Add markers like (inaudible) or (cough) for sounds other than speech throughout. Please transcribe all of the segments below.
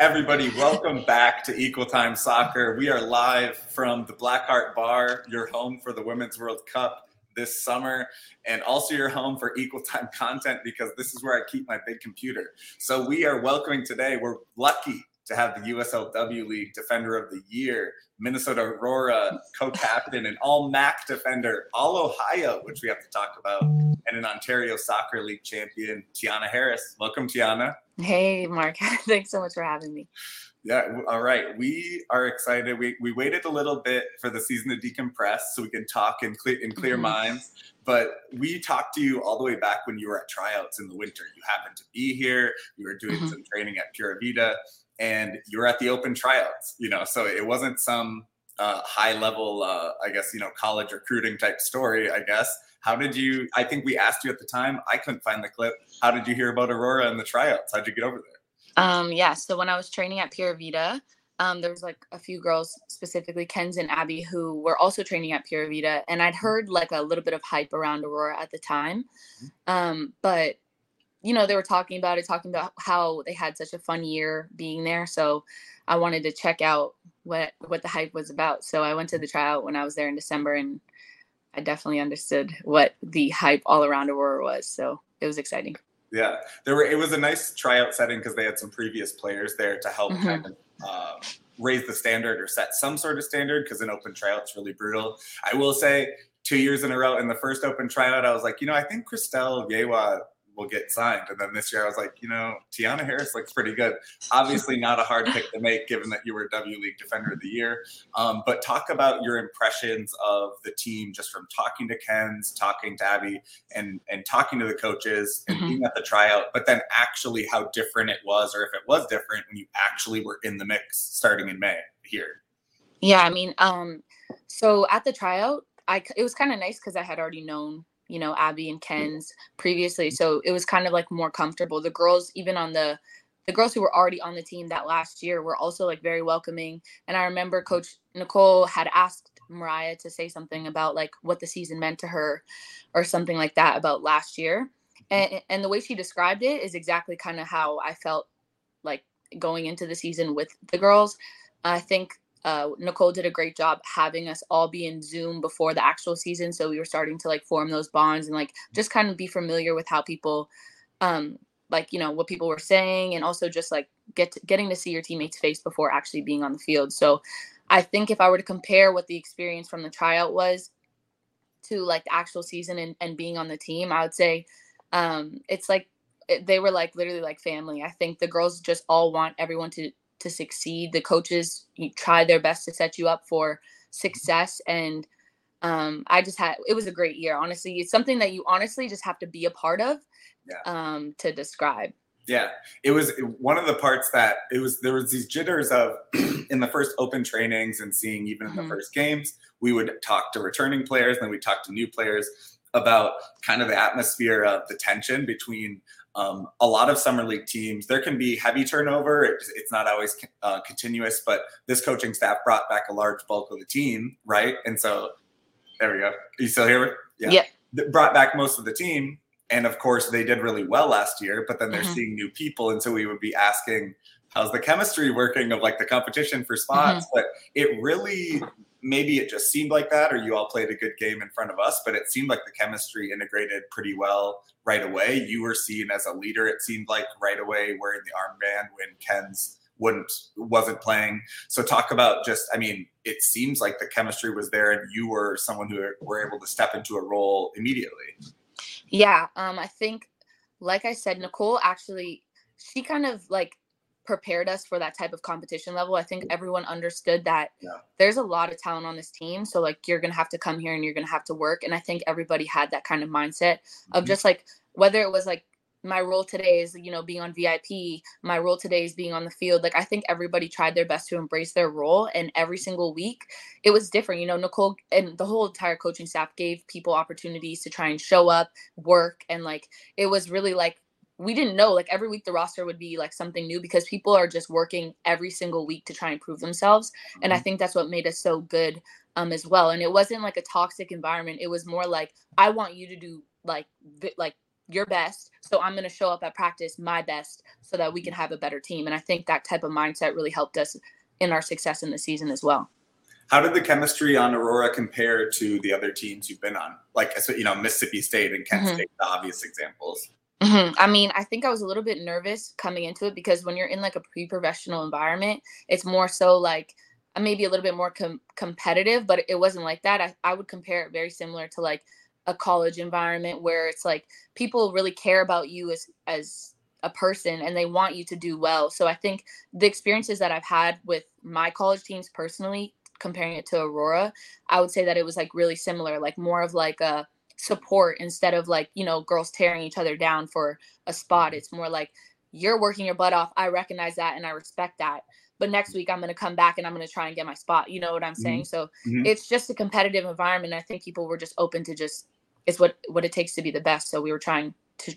Everybody, welcome back to Equal Time Soccer. We are live from the Blackheart Bar, your home for the Women's World Cup this summer, and also your home for Equal Time content because this is where I keep my big computer. So we are welcoming today, we're lucky to have the USL W League Defender of the Year, Minnesota Aurora co-captain, and all MAC defender, all Ohio, which we have to talk about, and an Ontario Soccer League champion, Tianna Harris. Welcome, Tianna. Hey, Mark. (laughs) Thanks so much for having me. Yeah, all right. We are excited. We, we waited a little bit for the season to decompress so we can talk in clear in clear mm-hmm. minds. But we talked to you all the way back when you were at tryouts in the winter. You happened to be here. You were doing mm-hmm. some training at Pura Vida, and you're at the open tryouts. You know, so it wasn't some uh, high level, uh, I guess you know, college recruiting type story. I guess how did you? I think we asked you at the time. I couldn't find the clip. How did you hear about Aurora and the tryouts? How'd you get over there? Um, yeah. So when I was training at Pura Vida, um, there was like a few girls, specifically Kenz and Abby, who were also training at Pura Vida, and I'd heard like a little bit of hype around Aurora at the time, mm-hmm. um, but you know they were talking about it, talking about how they had such a fun year being there. So I wanted to check out what what the hype was about. So I went to the tryout when I was there in December, and I definitely understood what the hype all around Aurora was. So it was exciting. Yeah, there were. It was a nice tryout setting because they had some previous players there to help mm-hmm. kind of uh, raise the standard or set some sort of standard. Because an open tryout is really brutal. I will say, two years in a row in the first open tryout, I was like, you know, I think Christelle Yewa will get signed. And then this year I was like, you know, Tianna Harris looks pretty good. Obviously, not a hard pick to make given that you were W League Defender of the Year. Um, but talk about your impressions of the team just from talking to Kenz, talking to Abby, and and talking to the coaches and mm-hmm. being at the tryout. But then actually how different it was, or if it was different when you actually were in the mix starting in May here. Yeah, I mean, um, so at the tryout, I it was kind of nice because I had already known you know abby and Kenz previously mm. so it was kind of like more comfortable. The girls even on the the girls who were already on the team that last year were also like very welcoming and i remember mm. coach nicole had asked mariah to say something about like what the season meant to her or something like that about last year mm. and and the way she described it is exactly kind of how i felt like going into the season with the girls. I think uh, Nicole did a great job having us all be in Zoom before the actual season. So we were starting to like form those bonds and like just kind of be familiar with how people, um, like you know what people were saying, and also just like get to, getting to see your teammates' face before actually being on the field. So I think if I were to compare what the experience from the tryout was to like the actual season and, and being on the team, I would say um, it's like they were like literally like family. I think the girls just all want everyone to to succeed. The coaches try their best to set you up for success. And um, I just had, it was a great year. Honestly, it's something that you honestly just have to be a part of yeah. um, to describe. Yeah, it was one of the parts that it was. There was these jitters of (clears throat) in the first open trainings and seeing even in mm-hmm. the first games, we would talk to returning players, and then we talk to new players about kind of the atmosphere of the tension between um, a lot of summer league teams, there can be heavy turnover. It's, it's not always uh, continuous, but this coaching staff brought back a large bulk of the team, right? And so there we go. Are you still here? Yeah. yeah. Brought back most of the team. And of course, they did really well last year, but then they're mm-hmm. seeing new people. And so we would be asking, how's the chemistry working of like the competition for spots? Mm-hmm. But it really maybe it just seemed like that, or you all played a good game in front of us, but it seemed like the chemistry integrated pretty well right away. You were seen as a leader, it seemed like right away wearing the armband when Kenz wouldn't wasn't playing. So talk about just, I mean, it seems like the chemistry was there and you were someone who were able to step into a role immediately. Yeah. Um, I think like I said, Nicole actually she kind of like prepared us for that type of competition level. I think everyone understood that yeah. there's a lot of talent on this team. So like you're gonna have to come here and you're gonna have to work. And I think everybody had that kind of mindset mm-hmm. of just like whether it was like my role today is you know being on vip my role today is being on the field like i think everybody tried their best to embrace their role and every single week it was different you know nicole and the whole entire coaching staff gave people opportunities to try and show up work and like it was really like we didn't know like every week the roster would be like something new because people are just working every single week to try and prove themselves and i mm-hmm. think that's what made us so good um as well and it wasn't like a toxic environment it was more like i want you to do like like your best. So I'm going to show up at practice my best so that we can have a better team. And I think that type of mindset really helped us in our success in the season as well. How did the chemistry on Aurora compare to the other teams you've been on? Like, you know, Mississippi State and Kent mm-hmm. State, the obvious examples. Mm-hmm. I mean, I think I was a little bit nervous coming into it because when you're in like a pre-professional environment, it's more so like maybe a little bit more com- competitive, but it wasn't like that. I, I would compare it very similar to like a college environment where it's like people really care about you as as a person and they want you to do well. So I think the experiences that I've had with my college teams personally comparing it to Aurora, I would say that it was like really similar, like more of like a support instead of like, you know, girls tearing each other down for a spot. Mm-hmm. It's more like you're working your butt off. I recognize that and I respect that. But next week I'm going to come back and I'm going to try and get my spot. You know what I'm saying? Mm-hmm. So mm-hmm. it's just a competitive environment. I think people were just open to just it's what what it takes to be the best. So we were trying to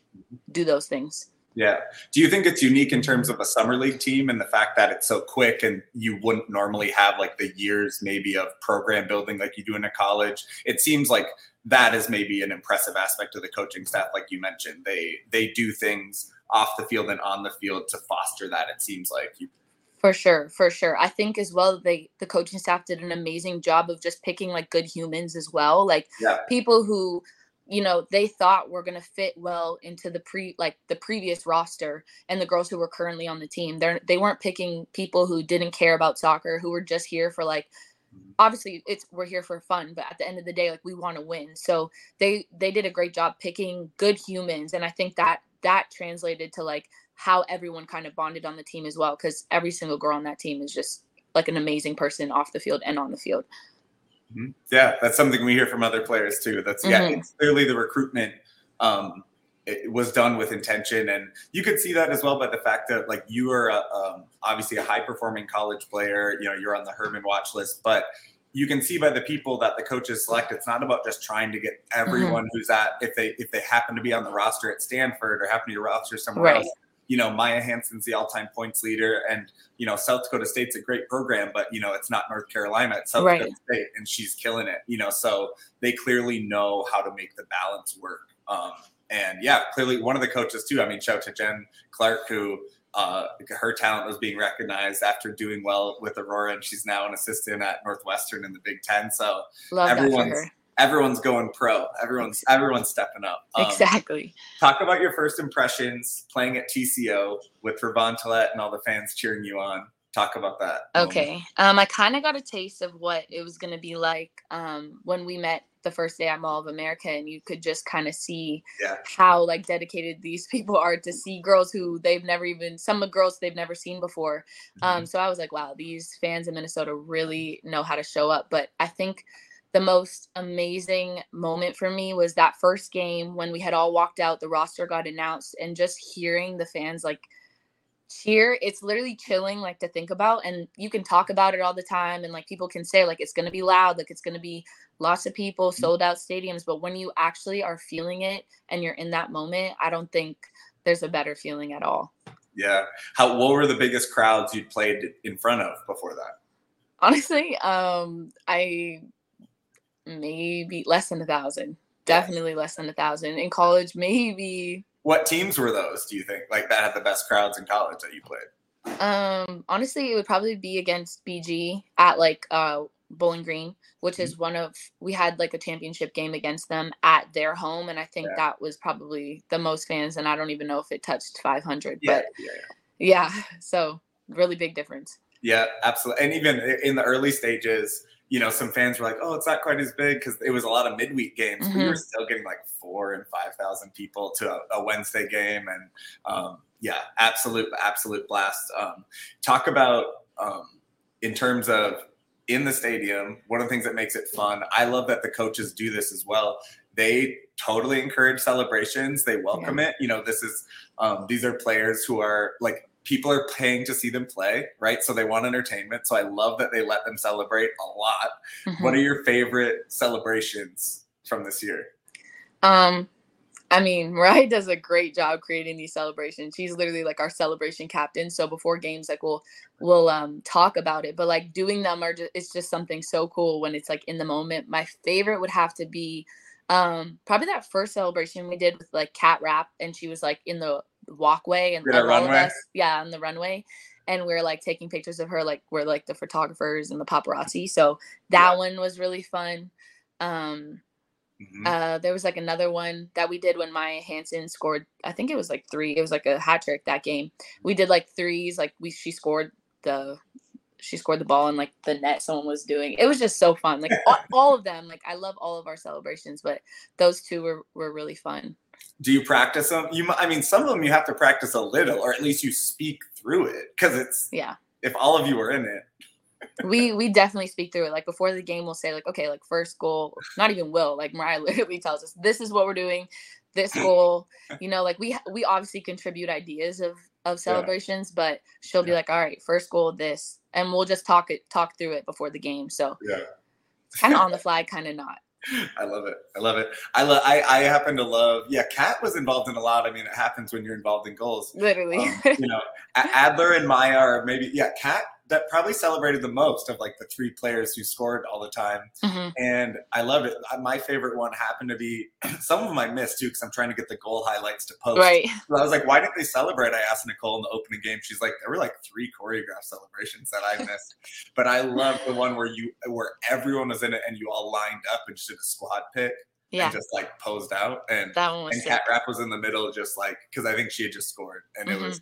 do those things. Yeah. Do you think it's unique in terms of a summer league team and the fact that it's so quick and you wouldn't normally have like the years maybe of program building like you do in a college? It seems like that is maybe an impressive aspect of the coaching staff, like you mentioned. They they do things off the field and on the field to foster that. It seems like you. For sure, for sure. I think as well they the coaching staff did an amazing job of just picking like good humans as well, like yeah. people who you know they thought were going to fit well into the pre like the previous roster and the girls who were currently on the team they they weren't picking people who didn't care about soccer who were just here for like mm-hmm. obviously it's we're here for fun but at the end of the day like we want to win so they they did a great job picking good humans and i think that that translated to like how everyone kind of bonded on the team as well because every single girl on that team is just like an amazing person off the field and on the field. Yeah, that's something we hear from other players too. That's mm-hmm. yeah, it's clearly the recruitment um, it was done with intention, and you could see that as well by the fact that like you are a, um, obviously a high performing college player. You know, you're on the Hermann watch list, but you can see by the people that the coaches select it's not about just trying to get everyone mm-hmm. who's at if they if they happen to be on the roster at stanford or happen to be a roster somewhere right. else you know, Maya Hansen's the all-time points leader, and you know, South Dakota State's a great program, but you know, it's not North Carolina, it's South right. Dakota State, and she's killing it. You know, so they clearly know how to make the balance work. Um, and yeah, clearly one of the coaches too. I mean, shout to Jen Clark, who uh, her talent was being recognized after doing well with Aurora, and she's now an assistant at Northwestern in the Big Ten. So Love everyone's everyone's going pro. Everyone's everyone's stepping up. Um, exactly. Talk about your first impressions playing at TCO with Ravon Tillett and all the fans cheering you on. Talk about that. Okay. Um, I kind of got a taste of what it was going to be like um, when we met the first day at Mall of America, and you could just kind of see yeah. how like dedicated these (laughs) people are to see girls who they've never even some of girls they've never seen before. Um, mm-hmm. so I was like, wow, these fans in Minnesota really know how to show up. But I think the most amazing moment for me was that first game when we had all walked out, the roster got announced, and just hearing the fans like cheer. It's literally chilling, like to think about. And you can talk about it all the time, and like people can say, like, it's going to be loud, like, it's going to be lots of people, mm-hmm. sold out stadiums. But when you actually are feeling it and you're in that moment, I don't think there's a better feeling at all. Yeah. How, what were the biggest crowds you'd played in front of before that? Honestly, um, I maybe less than a thousand. Definitely less than a thousand. In college, maybe. What teams were those? Do you think like that had the best crowds in college that you played? Um, honestly, it would probably be against BG at like uh Bowling Green, which mm-hmm. is one of we had like a championship game against them at their home, and I think yeah. that was probably the most fans, and I don't even know if it touched 500. Yeah, but yeah, yeah. yeah, (laughs) so really big difference. Yeah, absolutely. And even in the early stages, you know, some fans were like, "Oh, it's not quite as big" because it was a lot of midweek games. Mm-hmm. We were mm-hmm. still getting like four and five thousand people to a, a, Wednesday game, and um, yeah, absolute, absolute blast. Um, talk about um, in terms of in the stadium. One of the things that makes it fun. I love that the coaches do this as well. They totally encourage celebrations. They welcome yeah. it. You know, this is um, these are players who are like people are paying to see them play, right? So they want entertainment. So I love that they let them celebrate a lot. Mm-hmm. What are your favorite celebrations from this year? Um, I mean, (laughs) Mariah does a great job creating these celebrations. She's literally like our celebration captain. So before games, like we'll we'll um talk about it, but like doing them are just it's just something so cool when it's like in the moment. My favorite would have to be Um, probably that first celebration we did with like cat rap, and she was like in the walkway and of runway? us, yeah, on the runway, and we are like taking pictures of her, like we're like the photographers and the paparazzi. So that Yeah. one was really fun. Um, Mhm. uh, there was like another one that we did when Maya Hansen scored. I think it was like three. It was like a hat trick that game. We did like threes. Like we, she scored the, she scored the ball in like the net someone was doing. It was just so fun. Like all, (laughs) all of them. Like I love all of our celebrations, but those two were were really fun. Do you practice them? You, I mean, some of them you have to practice a little, or at least you speak through it, because it's Yeah. if all of you are in it. (laughs) we we definitely speak through it. Like before the game, we'll say like, okay, like first goal. Not even will. Like Mariah (laughs) literally tells us, this is what we're doing. This goal. You know, like we we obviously contribute ideas of of celebrations, but she'll be like, all right, first goal, this, and we'll just talk it talk through it before the game. So Yeah. kind of on the fly, kind of not. I love it. I love it. I love. I, I happen to love. Yeah, Kat was involved in a lot. I mean, it happens when you're involved in goals. Literally. Um, you know, (laughs) Adler and Maya are maybe yeah. Kat that probably celebrated the most of like the three players who scored all the time, Mhm. and I loved it. My favorite one happened to be (clears throat) some of them I missed too because I'm trying to get the goal highlights to post. Right. So I was like, why didn't they celebrate? I asked Nicole in the opening game. She's like, there were like three choreographed celebrations that I (laughs) missed. but I love the one where you where everyone was in it and you all lined up and just did a squad pick Yeah. and just like posed out. And That one was and sick. Cat Rap was in the middle, just like because I think she had just scored, and Mm-hmm. it was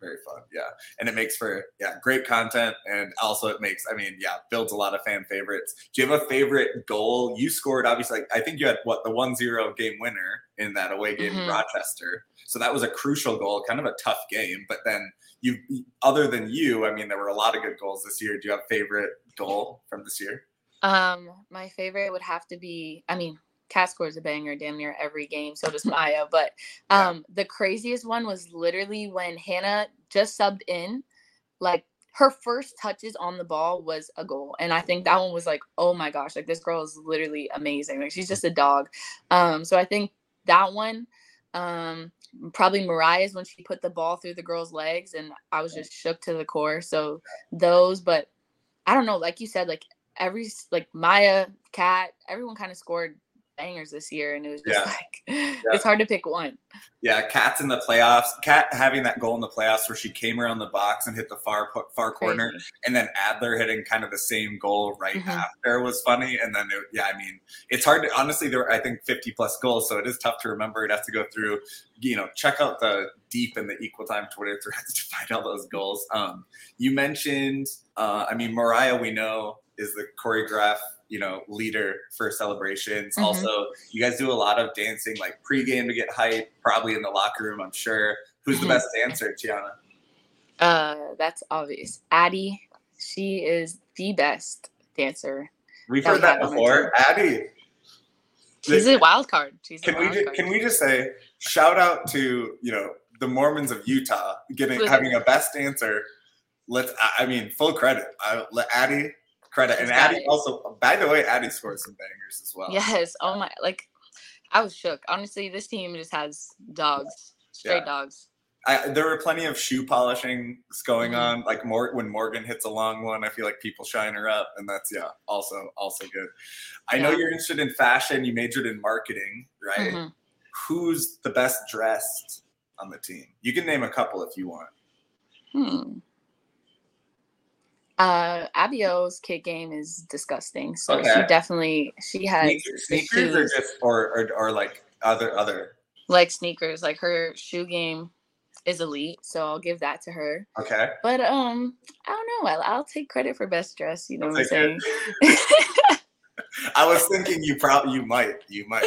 very fun. Yeah, and it makes for yeah great content, and also it makes I mean yeah builds a lot of fan favorites. Do you have a favorite goal you scored? Obviously, I think you had what the 1-0 game winner in that away game in Mhm. Rochester, so that was a crucial goal, kind of a tough game. But then you, other than you, I mean, there were a lot of good goals this year. Do you have a favorite goal from this year? Um, my favorite would have to be, I mean, Cat scores a banger damn near every game, so does (laughs) Maya. But Yeah. um the craziest one was literally when Hannah just subbed in, like her first touches on the ball was a goal. And I think that one was like, oh my gosh, like this girl is literally amazing. Like she's just a dog. Um, so I think that one, um, probably Mariah's when she put the ball through the girl's legs and I was just shook to the core. So those, but I don't know, like you said, like every like Maya, Cat, everyone kind of scored bangers this year, and it was just Yeah. like (laughs) it's hard to pick one. Yeah, Cat's in the playoffs. Cat having that goal in the playoffs where she came around the box and hit the far far corner, Crazy. and then Adler hitting kind of the same goal right Mhm. after was funny. And then, it, yeah, I mean, it's hard to honestly. There, were, I think, fifty plus goals, so it is tough to remember. It has to go through, you know, check out the deep and the equal time Twitter (laughs) threads to find all those goals. Um, you mentioned, uh, I mean, Mariah, we know is the choreograph. You know, leader for celebrations. Mhm. Also, you guys do a lot of dancing, like pregame to get hype. Probably in the locker room, I'm sure. Who's the Mhm. best dancer, Tianna? Uh, that's obvious. Addie, she is the best dancer. We've That heard we that have on our before. Addie, She's a wild card. She's can we wild just, card. can we just say shout out to you know the Mormons of Utah getting having a best dancer. Let's I I mean full credit. I let Addie credit and Addie it. also by the way Addie scored some bangers as well. Yes. Oh my! Like, I was shook. Honestly, this team just has dogs, straight Yeah. dogs. I, there were plenty of shoe polishing going Mhm. on. Like more when Morgan hits a long one, I feel like people shine her up, and that's yeah, also also good. I know you're interested in fashion. You majored in marketing, right? Mhm. Who's the best dressed on the team? You can name a couple if you want. Hmm. Uh, Abio's kick game is disgusting. So she definitely she has Sneakers, sneakers or just or, or or like other other. like sneakers. Like her shoe game is elite. So I'll give that to her. Okay. But um, I don't know. I'll, I'll take credit for best dress. You know I'll what I'm saying? I was thinking you probably you might you might.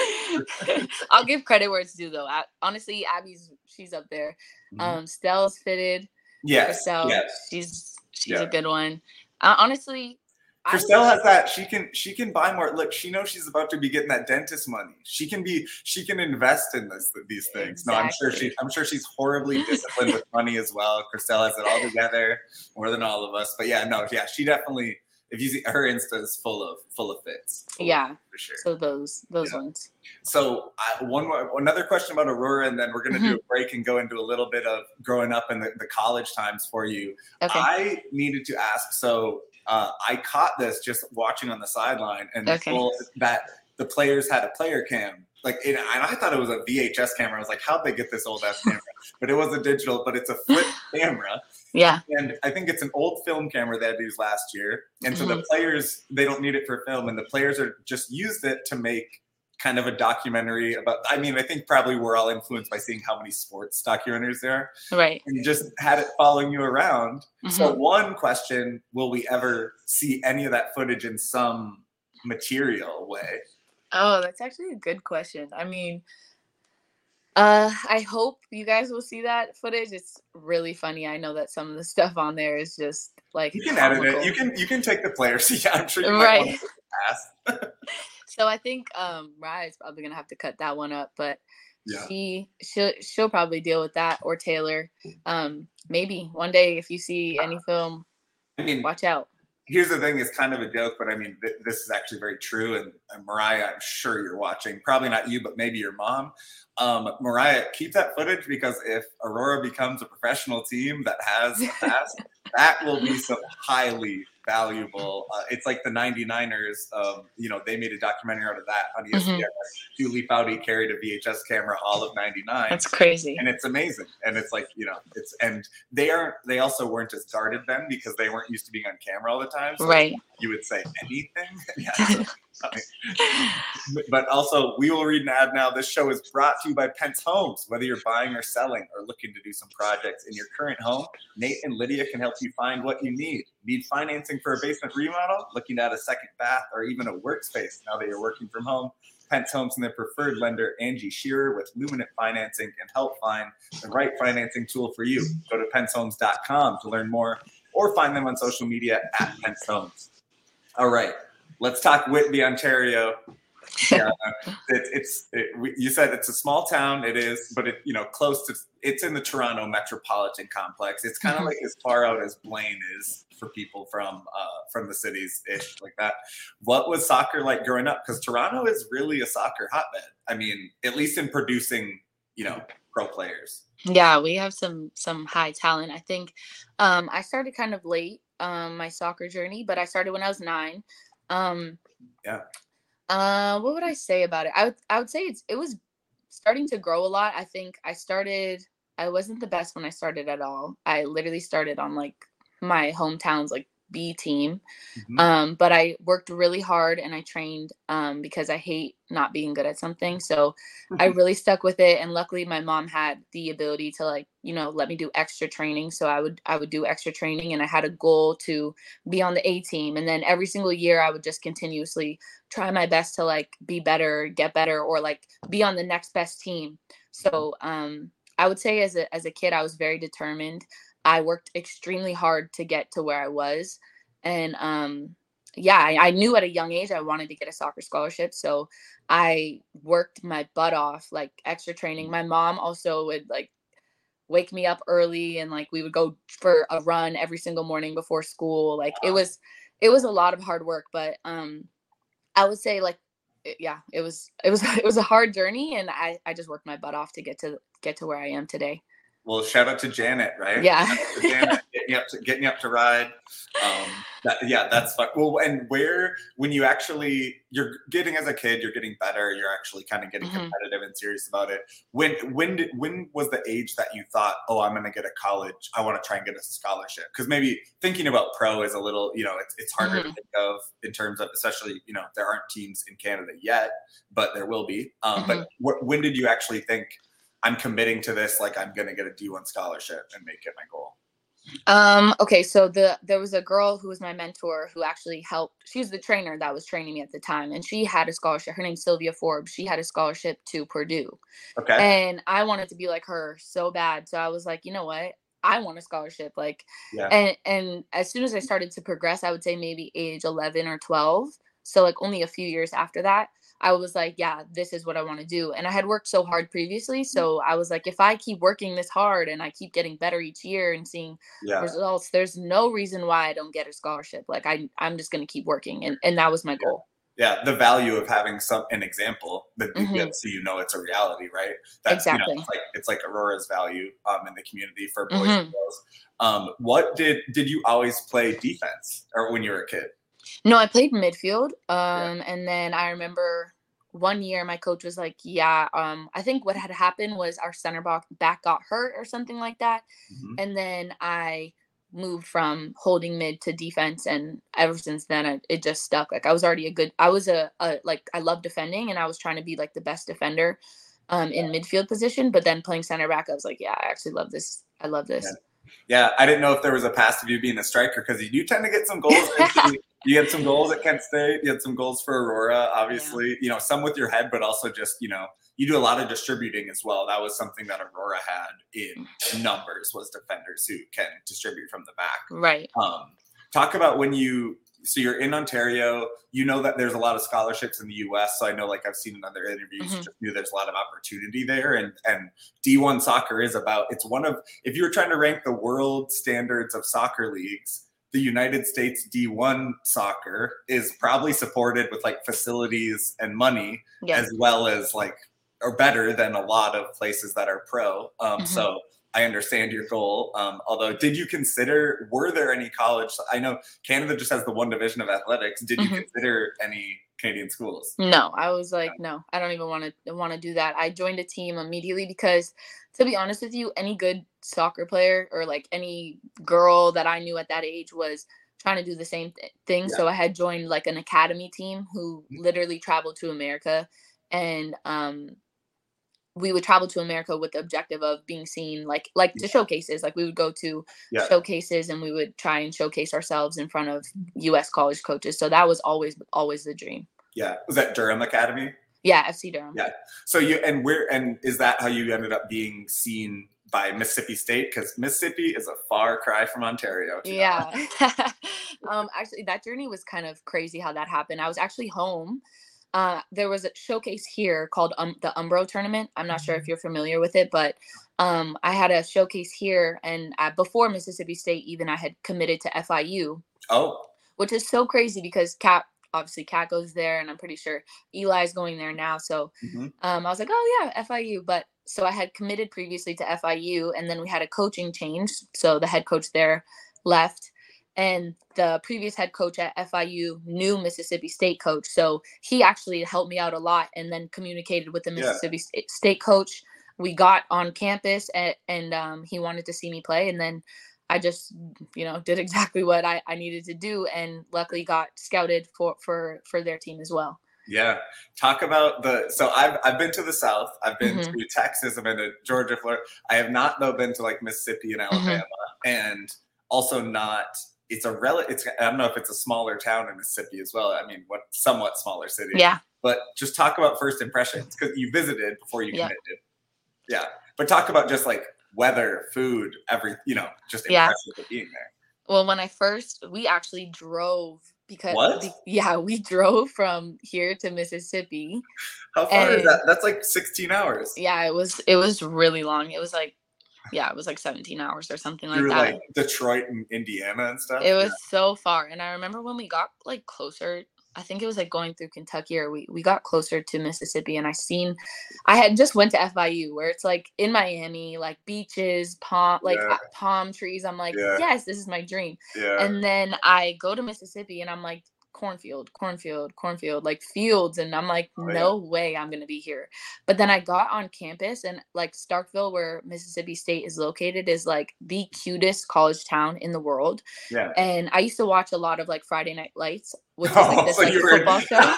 (laughs) I'll give credit where it's due, though. I, honestly, Abby's she's up there. Um, Stell's fitted. yes. Christelle, Yes. she's she's Yeah. a good one. Uh, honestly, Christelle has that. She can she can buy more. Look, she knows she's about to be getting that dentist money. She can be she can invest in this these things. No, I'm sure she I'm sure she's horribly (laughs) disciplined with money as well. Christelle has it all together more than all of us. But yeah, no, yeah, she definitely. If you see her Insta is full of full of fits. Full of- Yeah. for sure. So those those Yeah. ones. So I, one more, another question about Aurora, and then we're going to Mm-hmm. do a break and go into a little bit of growing up in the, the college times for you. Okay. I needed to ask. So uh, I caught this just watching on the sideline, and Okay. Nicole, that the players had a player cam. Like, it, and I thought it was a VHS camera. I was like, how'd they get this old ass camera? but it was a digital, but it's a flip (sighs) camera. Yeah. And I think it's an old film camera that I used last year. And so Mm-hmm. the players, they don't need it for film, and the players are just used it to make kind of a documentary about. I mean, I think probably we're all influenced by seeing how many sports documentaries there are, Right. and just had it following you around. So Mhm. one question: Will we ever see any of that footage in some material way? Oh, that's actually a good question. I mean, uh, I hope you guys will see that footage. It's really funny. I know that some of the stuff on there is just like You can edit it. You can you can take the players. (laughs) Yeah, I'm sure you right. (laughs) So I think um Raya's probably gonna have to cut that one up, but Yeah. she she'll she'll probably deal with that or Taylor. Um, maybe one day if you see any film, I mean, watch out. Here's the thing: it's kind of a joke, but I mean, th- this is actually very true. And, and Mariah, I'm sure you're watching. Probably not you, but maybe your mom. Um, Mariah, keep that footage because if Aurora becomes a professional team that has a (laughs) that will be some highly valuable. Uh, it's like the 99ers. Um, you know, they made a documentary out of that on ESPN. Mhm. Julie Foudy carried a VHS camera all of '99 That's crazy. and it's amazing and it's like you know it's and they aren't they also weren't as guarded then because they weren't used to being on camera all the time so Right. you would say anything (laughs) yeah, so. (laughs) (laughs) but also we will read an ad now. This show is brought to you by pence homes. Whether you're buying or selling or looking to do some projects in your current home nate and lydia can help you find what you need. Need financing for a basement remodel? Looking at a second bath or even a workspace? Now that you're working from home Pence Homes and their preferred lender, Angie Shearer, with Luminant Financing, can help find the right financing tool for you. Go to pencehomes.com to learn more or find them on social media at Pence Homes. All right, let's talk Whitby, Ontario. (laughs) Yeah, it, it's it, we, you said it's a small town. It is, but it you know close to it's in the Toronto metropolitan complex. It's kind of Mhm. like as far out as Blaine is for people from uh, from the cities ish like that. What was soccer like growing up? Because Toronto is really a soccer hotbed. I mean, at least in producing you know pro players. Yeah, we have some some high talent. I think um I started kind of late um my soccer journey, but I started when I was 9. Um Yeah. Uh what would I say about it? I would I would say it's it was starting to grow a lot. I think I started I wasn't the best when I started at all. I literally started on like my hometown's like B team. Mhm. Um, but I worked really hard and I trained um, because I hate not being good at something. So I (laughs) really stuck with it. And luckily, my mom had the ability to like you know let me do extra training. So I would I would do extra training, and I had a goal to be on the A team. And then every single year, I would just continuously try my best to like be better, get better, or like be on the next best team. So um, I would say as a as a kid, I was very determined. I worked extremely hard to get to where I was. And um, yeah, I, I knew at a young age I wanted to get a soccer scholarship. So I worked my butt off, like extra training. My mom also would like wake me up early and like we would go for a run every single morning before school. Like it was it was a lot of hard work, but um I would say like it- yeah, it was it was (laughs) it was a hard journey and I I just worked my butt off to get to get to where I am today. Well, shout out to Janet, right? Yeah. To Janet, getting you up to getting up to ride. Um, that, yeah, that's fun. Well, and where when you actually you're getting as a kid, you're getting better. You're actually kind of getting Mhm. competitive and serious about it. When when did when was the age that you thought, oh, I'm going to get a college. I want to try and get a scholarship because maybe thinking about pro is a little, you know, it's it's harder to Mhm. think of in terms of especially you know there aren't teams in Canada yet, but there will be. Um, But wh- when did you actually think? I'm committing to this like I'm going to get a D1 scholarship and make it my goal. Um, okay, so the there was a girl who was my mentor who actually helped. She was the trainer that was training me at the time, and she had a scholarship. Her name's Sylvia Forbes. She had a scholarship to Purdue, Okay. and I wanted to be like her so bad. So I was like, you know what? I want a scholarship. Like, Yeah. and and as soon as I started to progress, I would say maybe age eleven or twelve. So like only a few years after that, I was like, yeah, this is what I want to do. And I had worked so hard previously, so I was like, if I keep working this hard and I keep getting better each year and seeing yeah. results there's no reason why i don't get a scholarship like i i'm just going to keep working and, and that was my goal Yeah. The value of having some an example that you Mhm. get so you know it's a reality, right? That's you Exactly. know, it's like it's like Aurora's value um in the community for boys Mhm. and girls. Um, what did did you always play defense or when you were a kid? no i played midfield um and then i remember one year my coach was like, "Yeah, um, I think what had happened was our center back back got hurt or something like that." Mm-hmm. And then I moved from holding mid to defense and ever since then I, it just stuck like i was already a good i was a, a, like i love defending and i was trying to be like the best defender um in midfield position but then playing center back i was like yeah i actually love this i love this yeah. Yeah, I didn't know if there was a past of you being a striker because you do tend to get some goals. (laughs) you had some goals at Kent State. You had some goals for Aurora, obviously. Yeah. You know, some with your head, but also just you know, you do a lot of distributing as well. That was something that Aurora had in numbers was defenders who can distribute from the back. Right. Um, talk about when you so you're in Ontario. You know that there's a lot of scholarships in the U.S. So I know, like I've seen in other interviews, mm-hmm. just knew there's a lot of opportunity there. And and D1 soccer is about. It's one of if you were trying to rank the world standards of soccer leagues, the United States D1 soccer is probably supported with like facilities and money as well as like or better than a lot of places that are pro. Um, mm-hmm. So I understand your goal. Um, although, did you consider? Were there any college? I know Canada just has the one division of athletics. Did you mm-hmm. consider any Canadian schools? No, I was like, no, I don't even want to want to do that. I joined a team immediately because, to be honest with you, any good soccer player or like any girl that I knew at that age was trying to do the same th- thing. Yeah. So I had joined like an academy team who mm-hmm. literally traveled to America and um we would travel to America with the objective of being seen like like to showcases. Like we would go to yeah. showcases and we would try and showcase ourselves in front of US college coaches. So that was always always the dream. Yeah. Was that Durham Academy? Yeah, FC Durham. Yeah. So you and where and is that how you ended up being seen by Mississippi State? Because Mississippi is a far cry from Ontario. Yeah. (laughs) um actually that journey was kind of crazy how that happened. I was actually home uh, there was a showcase here called um, the Umbro tournament. I'm not sure if mm-hmm. you're familiar with it, but um, I had a showcase here, and uh, before Mississippi State, even I had committed to FIU. Oh, which is so crazy because Cat obviously Cat goes there, and I'm pretty sure Eli's going there now. So mm-hmm. um, I was like, oh yeah, FIU. But so I had committed previously to FIU, and then we had a coaching change. So the head coach there left and the previous head coach at FIU knew Mississippi State coach, so he actually helped me out a lot, and then communicated with the Mississippi yeah. State coach. We got on campus, and, and um, he wanted to see me play, and then I just, you know, (laughs) did exactly what I, I needed to do, and luckily got scouted for for for their team as well. Yeah. Talk about the so I've I've been to the South. I've been mm-hmm. to Texas, I've been to Georgia, Florida. I have not though been to like Mississippi and mm-hmm. Alabama mm-hmm. and also not it's a rel it's I don't know if it's a smaller town in Mississippi as well. I mean, what somewhat smaller city. Yeah. But just talk about first impressions because you visited before you committed. Yeah. yeah. But talk about just like weather, food, every you know, just impressive yeah. being there. Well, when I first we actually drove because what? yeah, we (laughs) drove from here to Mississippi. How far is that? That's like 16 hours. Yeah, it was it was really long. It was like yeah, it was like 17 hours or something like Through, that. Like Detroit and Indiana and stuff. It was yeah. so far. And I remember when we got like closer, I think it was like going through Kentucky or we, we got closer to Mississippi and I seen I had just went to FIU where it's like in Miami, like beaches, palm like yeah. Uh, palm trees. I'm like, yeah. yes, this is my dream. Yeah. And then I go to Mississippi and I'm like, cornfield, cornfield, cornfield, like fields. And I'm like, oh, no yeah. way I'm going to be here. But then I got on campus and like Starkville, where Mississippi State is located, is like the cutest college town in the world. Yeah. And I used to watch a lot of like Friday Night Lights, is like oh, (laughs) this so like, football (laughs) show. no,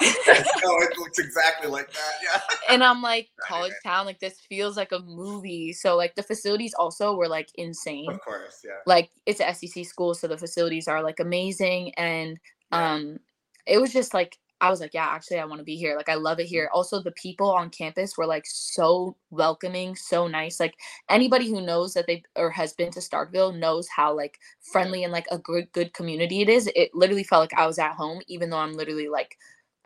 (laughs) it looks exactly like that. Yeah. And I'm like, college town, like this feels like a movie. So like the facilities also were like insane. Of course, yeah. Like it's a SEC school, so the facilities are like amazing and um it was just like I was like, yeah, actually, I want to be here. Like, I love it here. Mm. Also, the people on campus were like so welcoming, so nice. Like, anybody who knows that they or has been to Starkville knows how like friendly and like a good good community it is. It literally felt like I was at home, even though I'm literally like,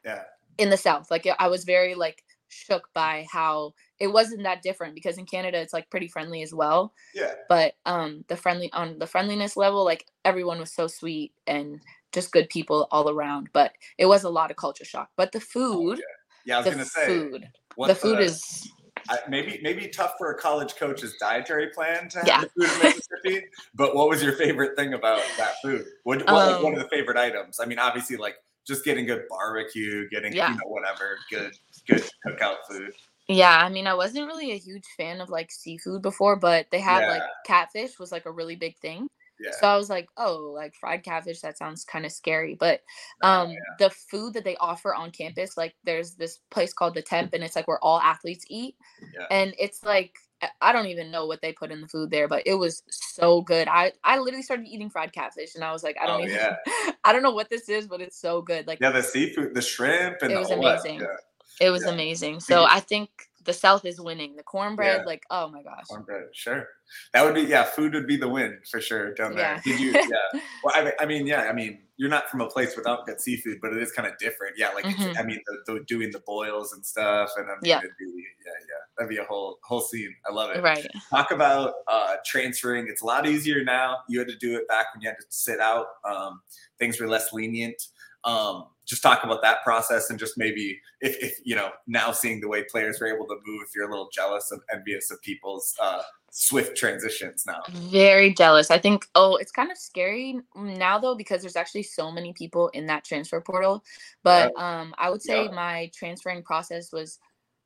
yeah, in the South. Like, I was very like shook by how it wasn't that different because in Canada it's like pretty friendly as well. Yeah. But um, the friendly on the friendliness level, like everyone was so sweet and just good people all around. But it was a lot of culture shock. But the oh, food, yeah. yeah. I was gonna say food. The food the, is I, maybe maybe tough for a college coach's dietary plan to have yeah. the food in Mississippi. but what was your favorite thing about that food? What, what um, one of the favorite items? I mean, obviously, like just getting good barbecue, getting Yeah. you know whatever good good cookout food. Yeah, I mean, I wasn't really a huge fan of like seafood before, but they had like catfish was like a really big thing. Yeah. So I was like, oh, like fried catfish, that sounds kind of scary. But um yeah. the food that they offer on campus, like there's this place called the Temp and it's like where all athletes eat. Yeah. And it's like I- don't even know what they put in the food there, but it was so good. I I literally started eating fried catfish and I was like, I don't Oh, even yeah. (laughs) I don't know what this is, but it's so good. Like Yeah, the seafood, the shrimp, and It the was amazing. Yeah, it was amazing. So I think the South is winning. The cornbread, Yeah. like, oh my gosh. cornbread, sure. That would be yeah. Food would be the win for sure down there. Yeah. Did you? Yeah. (laughs) Well, I mean, I mean, yeah. I mean, you're not from a place without good seafood, but it is kind of different. Yeah, like Mhm. it's, I mean, the, the, doing the boils and stuff, and I mean, Yeah. it'd be, yeah, yeah. That'd be a whole whole scene. I love it. Right. talk about uh, transferring. It's a lot easier now. You had to do it back when you had to sit out. Um, things were less lenient. Um, just talk about that process and just maybe if, if you know now seeing the way players were able to move, if you're a little jealous and envious of people's uh, swift transitions now. Very jealous. I think, oh, it's kind of scary now though, because there's actually so many people in that transfer portal. But um, I would say Yeah. my transferring process was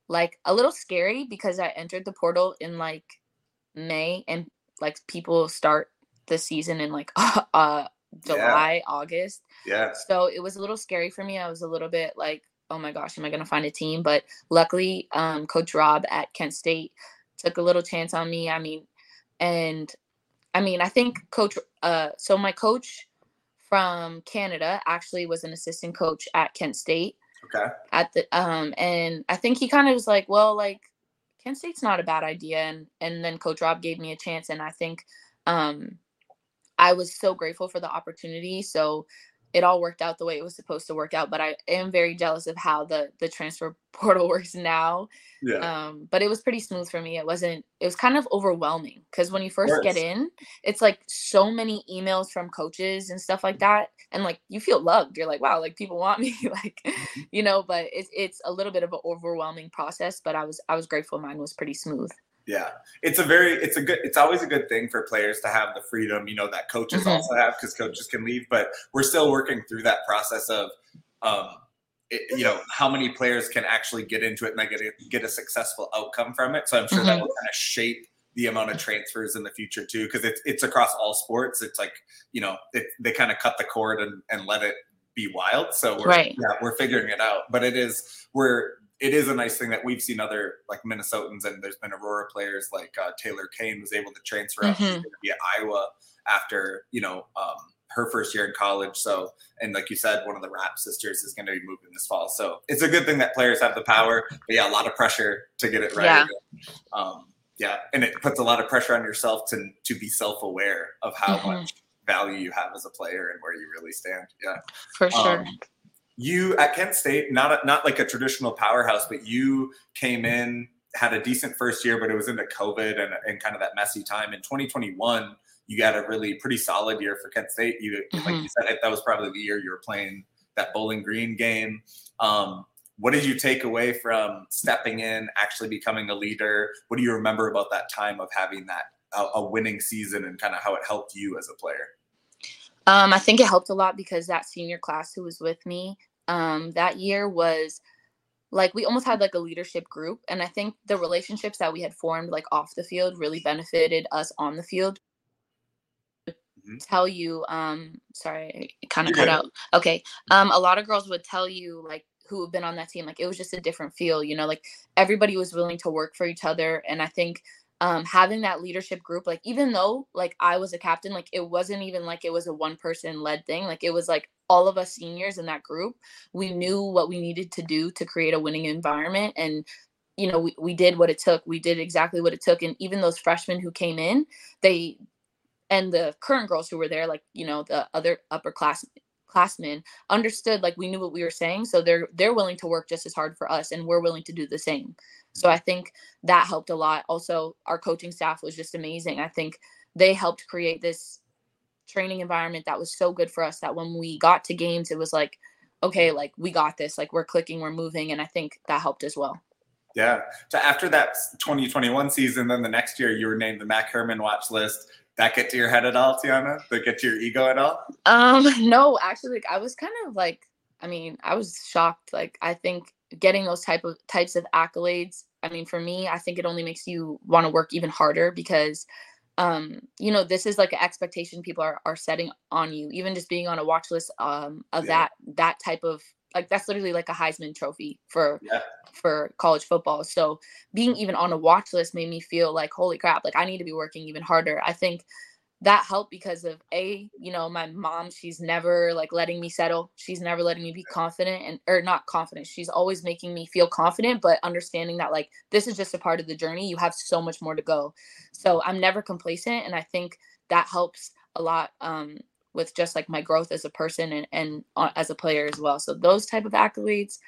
like a little scary because I entered the portal in like May and like people start the season in like (laughs) uh July, August. Yeah, So it was a little scary for me. I was a little bit like, oh my gosh, am I going to find a team? But luckily, um, Coach Rob at Kent State took a little chance on me. I mean, and I mean, I think Coach, uh, so my coach from Canada actually was an assistant coach at Kent State okay, at the um and I think he kind of was like, well, like Kent State's not a bad idea and and then coach Rob gave me a chance and I think um I was so grateful for the opportunity. So it all worked out the way it was supposed to work out, but I am very jealous of how the the transfer (laughs) portal works now. yeah, Um but it was pretty smooth for me. It wasn't it was kind of overwhelming cuz when you first get in, it's like so many emails from coaches and stuff like that and like you feel loved. You're like, wow, like people want (laughs) me like you know, but it's it's a little bit of an overwhelming process, but I was I was grateful mine was pretty smooth. Yeah. It's a very, it's a good, it's always a good thing for players to have the freedom, you know, that coaches Mhm. also have because coaches can leave. But we're still working through that process of, um, it, you know, how many players can actually get into it and they get a, get a successful outcome from it. So I'm sure that Mhm. will kind of shape the amount of transfers in the future too, because it's it's across all sports. It's like you know, it, they kind of cut the cord and, and let it be wild. So we're Right. yeah, we're figuring it out. But it is we're it is a nice thing that we've seen other like Minnesotans and there's been Aurora players like uh, Taylor Kane was able to transfer up Mhm. She's gonna be at Iowa after you know um, her first year in college. So and like you said, one of the Rap sisters is going to be moving this fall. So it's a good thing that players have the power. But yeah, a lot of pressure to get it right. Yeah. Um, yeah, and it puts a lot of pressure on yourself to to be self aware of how Mhm. much value you have as a player and where you really stand. Yeah. For sure. Um, you at Kent State, not a, not like a traditional powerhouse, but you came in, had a decent first year, but it was into COVID and, and kind of that messy time. In 2021, you got a really pretty solid year for Kent State. You like Mhm. you said, that was probably the year you were playing that Bowling Green game. Um, what did you take away from stepping in, actually becoming a leader? What do you remember about that time of having that a, a winning season and kind of how it helped you as a player? Um, I think it helped a lot because that senior class who was with me um, that year was like we almost had like a leadership group, and I think the relationships that we had formed like off the field really benefited us on the field. Mhm. Tell you, um, sorry, kind of cut good. out. Okay, um, a lot of girls would tell you like who have been on that team, like it was just a different feel, you know, like everybody was willing to work for each other, and I think um having that leadership group like even though like i was a captain like it wasn't even like it was a one person led thing like it was like all of us seniors in that group we knew what we needed to do to create a winning environment and you know we, we did what it took. We did exactly what it took and even those freshmen who came in they and the current girls who were there like you know the other upper class classmen understood like we knew what we were saying so they're they're willing to work just as hard for us and we're willing to do the same. So i think that helped a lot. Also our coaching staff was just amazing. I think they helped create this training environment that was so good for us that when we got to games it was like okay like we got this like we're clicking we're moving and i think that helped as well Yeah. So after that 2021 season, then the next year you were named the MAC Hermann watch list. That get to your head at all, Tianna? That get to your ego at all? um (laughs) no actually like i was kind of like I mean, I was shocked. Like I think getting those type of types of accolades, I mean, for me, I think it only makes you want to work even harder because um, you know, this is like an expectation people are, are setting on you, even just being on a watch list um, of yeah. that that type of like that's literally like a Heisman trophy for yeah. for college football. So being even on a watch list made me feel like holy crap, like I need to be working even harder. I think that helped because of a you know my mom she's never like letting me settle. She's never letting me be confident and or not confident. She's always making me feel confident but understanding that like this is just a part of the journey. You have so much more to go. So i'm never complacent and i think that helps a lot um with just like my growth as a person and, and uh, as a player as well. So those type of accolades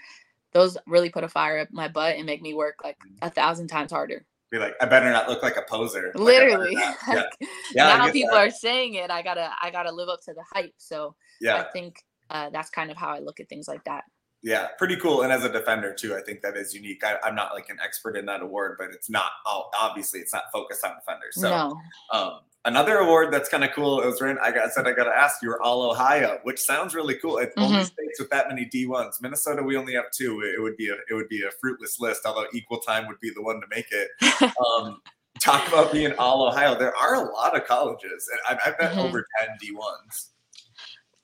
those really put a fire up my butt and make me work like a thousand times harder be like, I better not look like a poser. Literally. (laughs) Like yeah. yeah. now people that. are saying it. I gotta I gotta live up to the hype. So yeah, I think uh, that's kind of how I look at things like that. Yeah, pretty cool. And as a defender too, I think that is unique. I, am not like an expert in that award, but it's not obviously it's not focused on defenders. So no. um, Another award that's kind of cool. It was written. I got said I got to ask. You all Ohio, which sounds really cool. It mm-hmm. only states with that many D ones. Minnesota, we only have two. It would be a it would be a fruitless list. Although equal time would be the one to make it. (laughs) um, talk about being all Ohio. There are a lot of colleges, and I've, bet mm-hmm. over ten D ones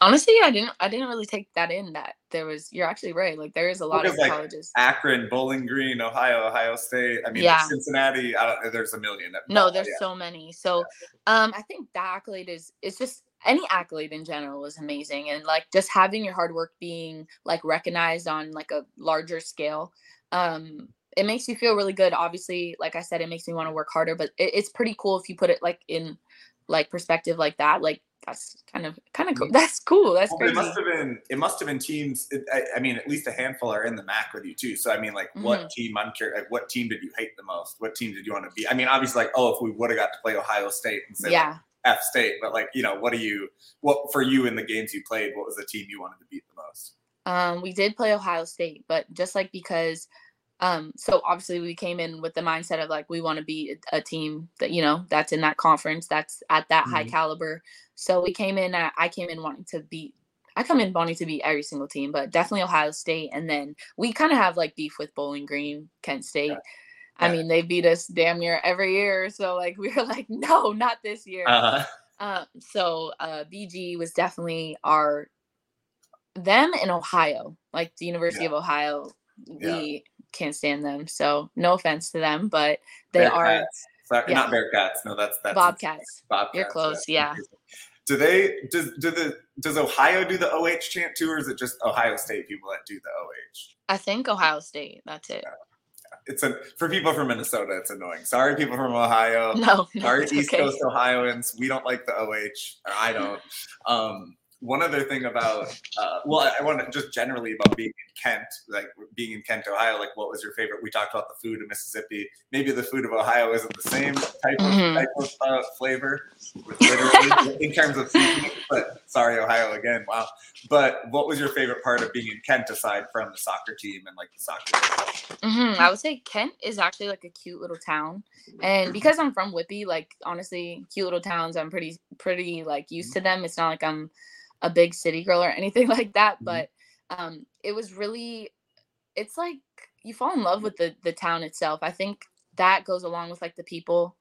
honestly i didn't i didn't really take that in that there was you're actually right like there is a lot of like colleges akron bowling green ohio ohio state i mean yeah. cincinnati I don't, there's a million no there's yeah. so many so um i think the accolade is it's just any accolade in general is amazing and like just having your hard work being like recognized on like a larger scale um it makes you feel really good obviously like i said it makes me want to work harder but it, it's pretty cool if you put it like in like perspective like that like that's kind of kind of cool. That's cool. That's well, crazy. It must have been. It must have been teams. It, I, I, mean, at least a handful are in the MAC with you too. So I mean, like, mm-hmm. what team? I'm curious. Like, what team did you hate the most? What team did you want to be? I mean, obviously, like, oh, if we would have got to play Ohio State and say, yeah. Like, F State, but like, you know, what do you? What for you in the games you played? What was the team you wanted to beat the most? Um, we did play Ohio State, but just like because um, so obviously we came in with the mindset of like we want to be a, a, team that you know that's in that conference, that's at that mm-hmm. high caliber. So we came in. At, I came in wanting to beat. I come in wanting to beat every single team, but definitely Ohio State. And then we kind of have like beef with Bowling Green, Kent State. Yeah. I mean, they beat us damn near every year. So like (laughs) we were like, no, not this year. Uh-huh. Um, so uh, BG was definitely our them in Ohio, like the University yeah. of Ohio. We can't stand them. So no offense to them, but they are Sorry, yeah. not Bearcats. No, that's that's Bobcats. Bobcats. You're close. Yeah. Do they does do the does Ohio do the OH chant too, or is it just Ohio State people that do the OH? I think Ohio State. That's it. Yeah. It's a for people from Minnesota. It's annoying. Sorry, people from Ohio. No, no sorry, East okay. Coast Ohioans. We don't like the OH. I don't. Um, one other thing about uh, well i want to just generally about being in kent like being in kent ohio like what was your favorite? We talked about the food in mississippi. Maybe the food of ohio isn't the same type of, mm-hmm. type of uh, flavor literally (laughs) in terms of food but sorry ohio again wow. But what was your favorite part of being in kent aside from the soccer team and like the soccer mm-hmm. i would say kent is actually like a cute little town. And because i'm from Whitby like honestly cute little towns i'm pretty pretty like used to them. It's not like i'm a big city girl or anything (laughs) like that, mm-hmm. but um, it was really, it's like you fall in love with the the town itself. I think that goes along with like the people.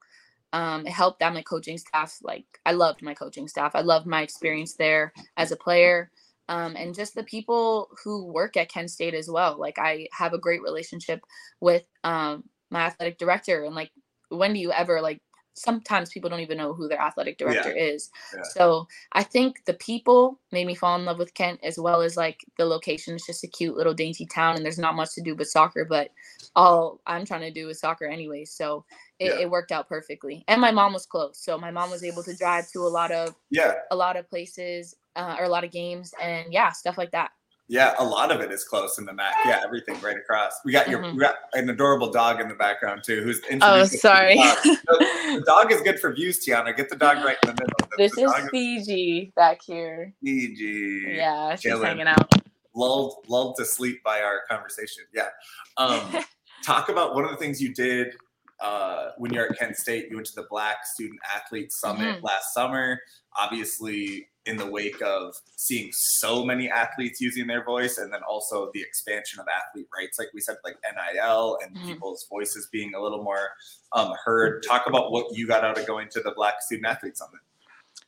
Um, it helped that my coaching staff, like I loved my coaching staff. I loved my experience there as a player. Um, and just the people who work at Kent State as well. Like I have a great relationship with um, my athletic director, and like when do you ever like sometimes people don't even know who their athletic director yeah. is. Yeah. So I think the people made me fall in love with Kent as well as like the location. It's just a cute little dainty town and there's not much to do but soccer, but all I'm trying to do is soccer anyway. So it, yeah. it worked out perfectly. And my mom was close. So my mom was able to drive to a lot of yeah a lot of places uh, or a lot of games and yeah, stuff like that. Yeah, a lot of it is close in the MAC. Yeah, everything right across. We got your mm-hmm. we got an adorable dog in the background too, who's Oh, sorry. The dog. (laughs) the dog is good for views, Tianna. Get the dog right in the middle. The, this the is Fiji is... back here. Fiji. Yeah, she's chilling. hanging out. Lulled, lulled to sleep by our conversation. Yeah. Um, (laughs) talk about one of the things you did uh, when you're at Kent State. You went to the Black Student Athlete Summit mm-hmm. last summer. Obviously, in the wake of seeing so many athletes using their voice and then also the expansion of athlete rights like we said like nil and mm-hmm. people's voices being a little more um, heard talk about what you got out of going to the black student athlete summit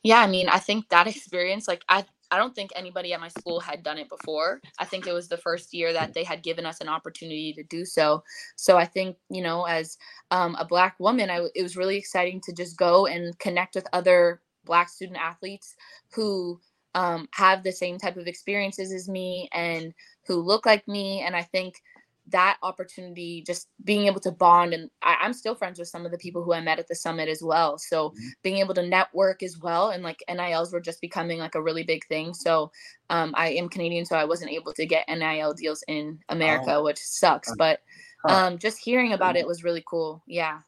yeah i mean i think that experience like i I don't think anybody at my school had done it before. I think it was the first year that they had given us an opportunity to do so. So I think, you know, as um, a Black woman, I, it was really exciting to just go and connect with other Black student athletes who um, have the same type of experiences as me and who look like me. And I think that opportunity, just being able to bond, and I, am still friends with some of the people who I met at the summit as well. So mm-hmm. being able to network as well, and like NILs were just becoming like a really big thing. So um, I am Canadian, so I wasn't able to get NIL deals in America, oh. which sucks. But um, just hearing about it was really cool. Yeah.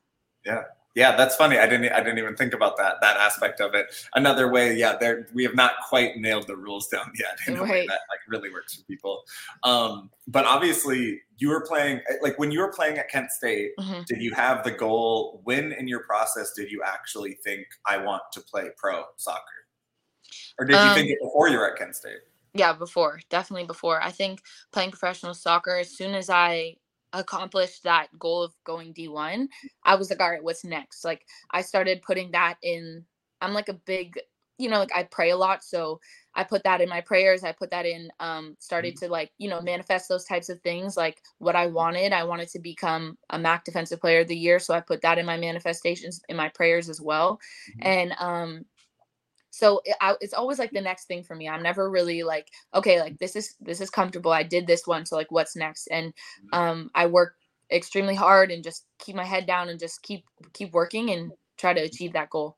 Yeah. Yeah, that's funny. I didn't. I didn't even think about that that aspect of it. Another way, yeah, there we have not quite nailed the rules down yet in right. a way that like really works for people. Um, but obviously, you were playing like when you were playing at Kent State. Mm-hmm. Did you have the goal? When in your process did you actually think I want to play pro soccer, or did you um, think it before you were at Kent State? Yeah, before definitely before. I think playing professional soccer as soon as I accomplished that goal of going D1, I was like, all right, what's next? Like I started putting that in. I'm like a big, you know, like I pray a lot. So I put that in my prayers. I put that in, um, started mm-hmm. to like, you know, manifest those types of things, like what I wanted. I wanted to become a MAC Defensive Player of the Year. So I put that in my manifestations, in my prayers as well. Mm-hmm. And um, so it, I, it's always like the next thing for me i'm never really like okay like this is this is comfortable i did this one so like what's next and mm-hmm. um i work extremely hard and just keep my head down and just keep keep working and try to achieve that goal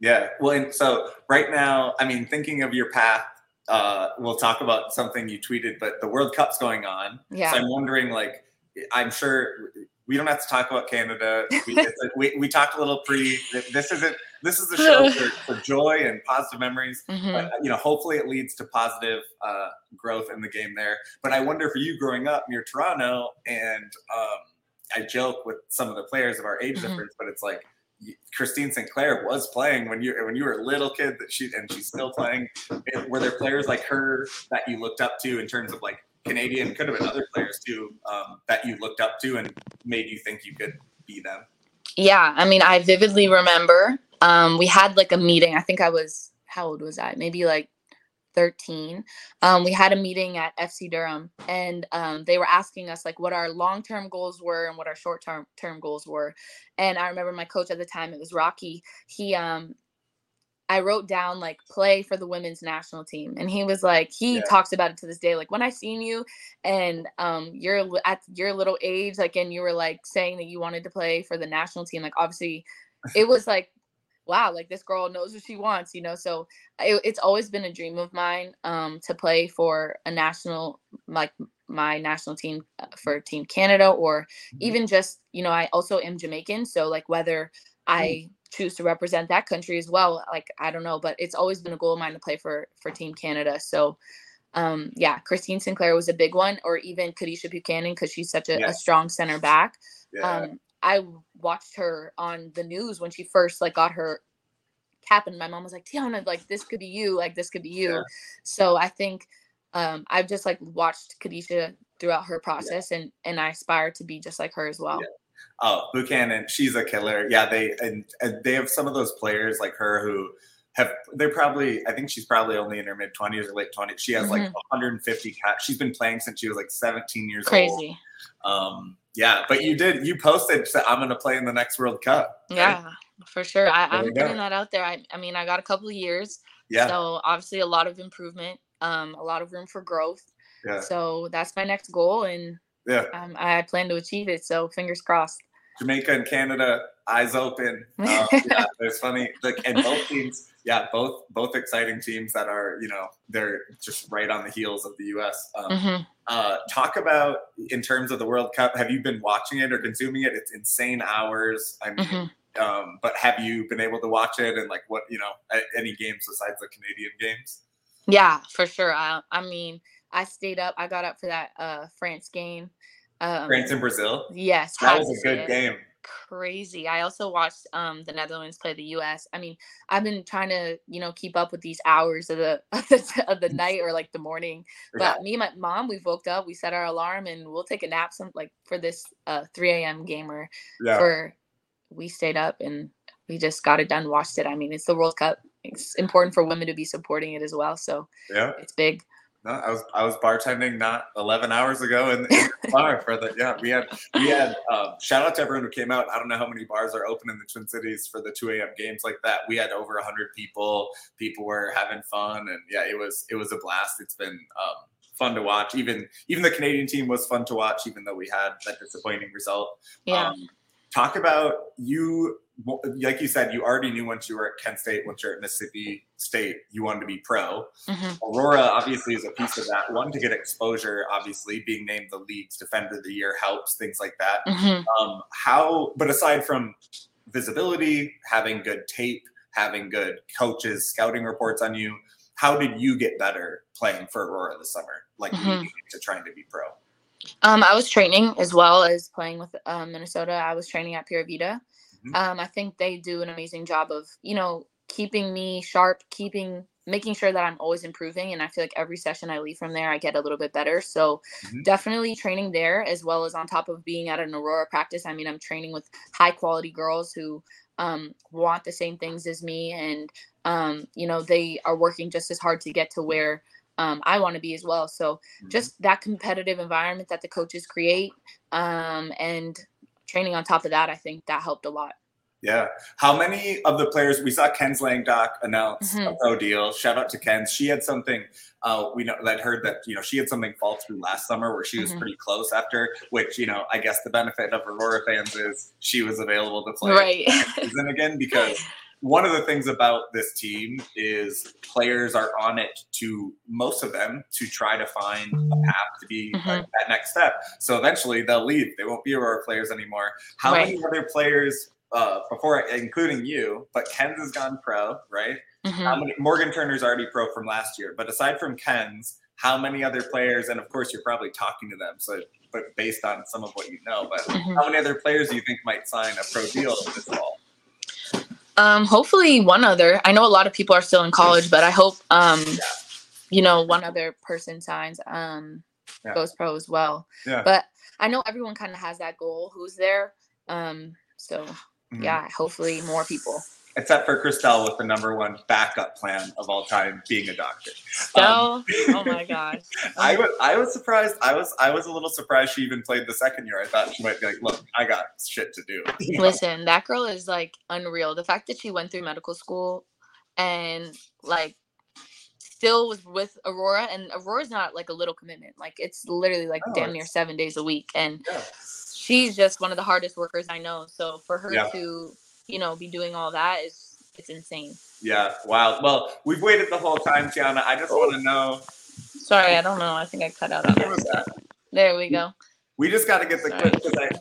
yeah well and so right now i mean thinking of your path uh we'll talk about something you tweeted but the world cup's going on yeah so i'm wondering like i'm sure we don't have to talk about Canada. We, (laughs) we, we, talked a little pre. This isn't. This is a show (laughs) for, for joy and positive memories. Mm-hmm. But, you know, hopefully it leads to positive uh, growth in the game there. But I wonder for you growing up near Toronto, and um, I joke with some of the players of our age mm-hmm. difference, but it's like Christine Sinclair was playing when you when you were a little kid that she and she's still playing. Were there players like her that you looked up to in terms of like Canadian, could have been other players too um, that you looked up to and made you think you could be them? Yeah, I mean, I vividly remember um, we had like a meeting. I think I was how old was I? Maybe like 13 um, we had a meeting at fc durham and um, they were asking us like what our long-term goals were and what our short-term term goals were and i remember my coach at the time it was rocky he um I wrote down like play for the women's national team. And he was like, he yeah. talks about it to this day. Like when I seen you and um you're at your little age, like and you were like saying that you wanted to play for the national team, like obviously it was like, wow, like this girl knows what she wants, you know. So it, it's always been a dream of mine um to play for a national like my national team uh, for Team Canada or mm-hmm. even just, you know, I also am Jamaican. So like whether I choose to represent that country as well. Like I don't know, but it's always been a goal of mine to play for for Team Canada. So um yeah, Christine Sinclair was a big one, or even Kadeisha Buchanan because she's such a, a, strong center back. Yeah. Um, I watched her on the news when she first like got her cap, and my mom was like, "Tianna, like this could be you, like this could be you." Yeah. So I think um, I've just like watched Kadeisha throughout her process, and and I aspire to be just like her as well. Oh, Buchanan, she's a killer. Yeah, they and, and they have some of those players like her who have they're probably I think she's probably only in her mid twenties or late twenties. She has mm-hmm. like 150 caps. She's been playing since she was like 17 years Crazy. old. Crazy. Um, yeah, but you did you posted that I'm gonna play in the next World Cup. Right? Yeah, for sure. I, am putting that out there. I, I mean, I got a couple of years. Yeah. So obviously a lot of improvement, um, a lot of room for growth. Yeah. So that's my next goal, and yeah, um, I plan to achieve it. So fingers crossed. Jamaica and Canada, eyes open. Uh, (laughs) yeah, it's funny. Like, and both teams, yeah, both both exciting teams that are, you know, they're just right on the heels of the U.S. Um, mm-hmm. uh, talk about in terms of the World Cup. Have you been watching it or consuming it? It's insane hours. I mean. Mm-hmm. Um, but have you been able to watch it and like what you know any games besides the Canadian games? Yeah, for sure. I, I mean, I stayed up. I got up for that uh, France game. Um, France and Brazil. Yes, that was a good game. crazy. I also watched um the Netherlands play the US. I mean, I've been trying to, you know, keep up with these hours of the (laughs) of the, of the night or like the morning. But yeah. me and my mom, we woke up, we set our alarm and we'll take a nap some like for this uh 3 a.m. gamer yeah. for we stayed up and we just got it done, watched it. I mean, it's the World Cup. It's important for women to be supporting it as well. So yeah, it's big. No, I was I was bartending not 11 hours ago in, in the (laughs) bar for the yeah we had we had um, shout out to everyone who came out. I don't know how many bars are open in the Twin Cities for the 2 a.m. games like that. We had over 100 people. People were having fun and yeah, it was it was a blast. It's been um, fun to watch. Even even the Canadian team was fun to watch, even though we had that disappointing result. Yeah. Um, talk about you like you said, you already knew once you were at Kent State, once you're at Mississippi State, you wanted to be pro. Mm-hmm. Aurora obviously is a piece of that. One to get exposure, obviously being named the league's defender of the year helps things like that. Mm-hmm. Um, how, but aside from visibility, having good tape, having good coaches, scouting reports on you, how did you get better playing for Aurora this summer, like mm-hmm. to trying to be pro? Um, I was training as well as playing with um, Minnesota. I was training at Pura Vida. Mm-hmm. Um, I think they do an amazing job of, you know, keeping me sharp, keeping making sure that I'm always improving. And I feel like every session I leave from there, I get a little bit better. So mm-hmm. definitely training there as well as on top of being at an Aurora practice. I mean, I'm training with high quality girls who um, want the same things as me. And, um, you know, they are working just as hard to get to where um, I want to be as well. So mm-hmm. just that competitive environment that the coaches create um, and training on top of that, I think that helped a lot. Yeah. How many of the players we saw Kenz Langdok announce mm-hmm. a pro deal? Shout out to Ken. She had something uh, we know that heard that you know she had something fall through last summer where she was mm-hmm. pretty close after, which you know I guess the benefit of Aurora fans is she was available to play right. season again because (laughs) one of the things about this team is players are on it to most of them to try to find a path to be mm-hmm. like that next step. So eventually they'll leave. They won't be Aurora players anymore. How right. many other players uh, before, including you, but Kenz has gone pro, right? Mm-hmm. How many? Morgan Turner's already pro from last year, but aside from Kenz, how many other players? And of course, you're probably talking to them, so but based on some of what you know, but mm-hmm. how many other players do you think might sign a pro deal this fall? Um, hopefully one other. I know a lot of people are still in college, but I hope um, you know, one other person signs um yeah. goes pro as well. Yeah. But I know everyone kind of has that goal who's there. Um, so mm-hmm. yeah, hopefully more people except for Christelle with the number one backup plan of all time, being a doctor. Um, oh my (laughs) gosh! I was I was surprised. I was I was a little surprised she even played the second year. I thought she might be like, "Look, I got shit to do." (laughs) You know? Listen, that girl is like unreal. The fact that she went through medical school and like still was with Aurora, and Aurora's not like a little commitment. Like it's literally like oh, damn near seven days a week, and. Yeah. She's just one of the hardest workers I know. So for her yeah. to you know, be doing all that is it's insane. Yeah. Wow. Well, we've waited the whole time, Tianna. I just want to know. Sorry, I don't know. I think I cut out. There we go. We just got to get the quick because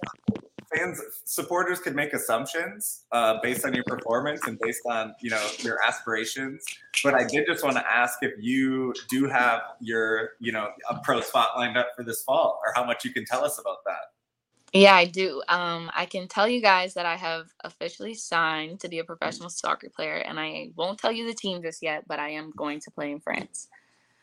fans supporters could make assumptions uh, based on your performance and based on you know your aspirations but i did just want to ask if you do have your you know a pro spot lined up for this fall or how much you can tell us about that yeah, I do. Um, I can tell you guys that I have officially signed to be a professional soccer player, and I won't tell you the team just yet, but I am going to play in France.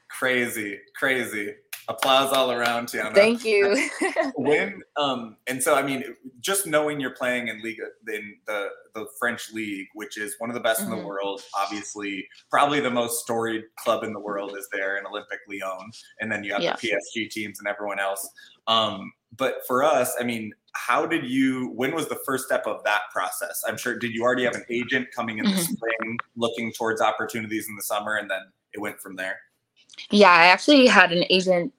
Crazy, crazy. Applause all around, Tianna. Thank you. (laughs) when um, and so I mean, just knowing you're playing in league in the the French league, which is one of the best mm-hmm. in the mm-hmm. world, obviously, probably the most storied club in the world is there in Olympique Lyon, and then you have yeah. the PSG teams and everyone else. Um, but for us, I mean, how did you? When was the first step of that process? I'm sure. Did you already have an agent coming in the mm-hmm. spring, looking towards opportunities in the summer, and then it went from there? Yeah, I actually had an agent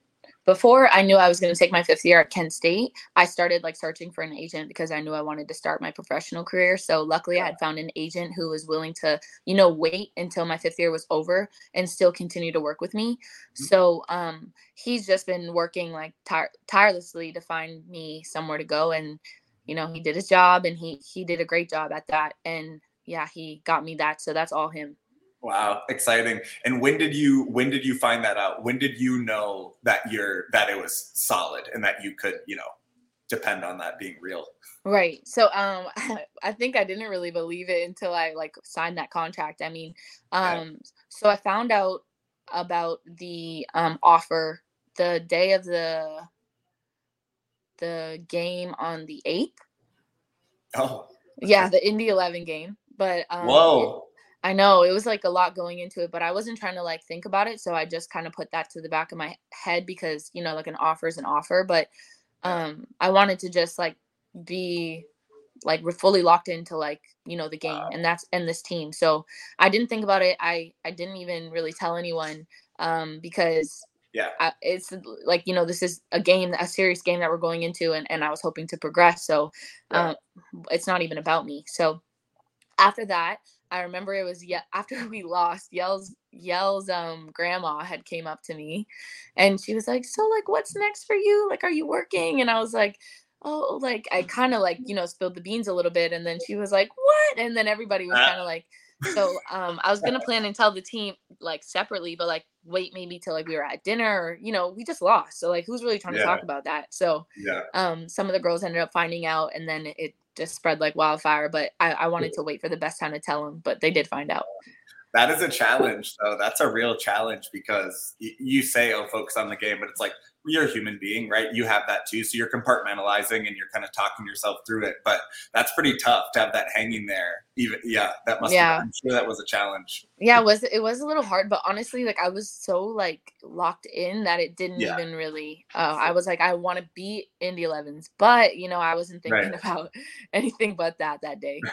before I knew I was going to take my fifth year at Kent State, I started like searching for an agent because I knew I wanted to start my professional career. So luckily I had found an agent who was willing to, you know, wait until my fifth year was over and still continue to work with me. Mm-hmm. So um he's just been working like tire- tirelessly to find me somewhere to go and you know, he did his job and he he did a great job at that and yeah, he got me that. So that's all him. Wow, exciting! And when did you when did you find that out? When did you know that you're that it was solid and that you could you know depend on that being real. Right. So um (laughs) I think I didn't really believe it until I like signed that contract. I mean, um so I found out about the um offer the day of the the game on the 8th. Oh. Yeah, the Indy 11 game. But um Whoa. it- I know it was like a lot going into it, but I wasn't trying to like think about it, so I just kind of put that to the back of my head because, you know, like an offer is an offer, but um I wanted to just like be like we're fully locked into like you know the game Wow. and that's and this team so i didn't think about it i i didn't even really tell anyone um because Yeah. I, it's like you know this is a game a serious game that we're going into and, and i was hoping to progress so Yeah. um it's not even about me so after that i remember it was yeah after (laughs) we lost yells yells um grandma had came up to me and she was like so like what's next for you? Like are you working? And i was like oh like i kind of like you know spilled the beans a little bit. And then she was like what? And then everybody was Ah. kind of like so um i was gonna plan and tell the team like separately but like wait maybe till like we were at dinner or you know we just lost. So like who's really trying to talk about that? So Yeah. um some of the girls ended up finding out and then it just spread like wildfire but i, I wanted to wait for the best time to tell them but they did find out That is a challenge, though. That's a real challenge because y- you say, "Oh, focus on the game," but it's like you're a human being, right? You have that too, so you're compartmentalizing and you're kind of talking yourself through it. But that's pretty tough to have that hanging there. Even yeah, that must. Yeah. Have, I'm sure that was a challenge. yeah it was it was a little hard but honestly like i was so like locked in that it didn't Yeah. even really uh, i was like i want to beat indy 11s but you know i wasn't thinking Right. (laughs) about anything but that that day (laughs)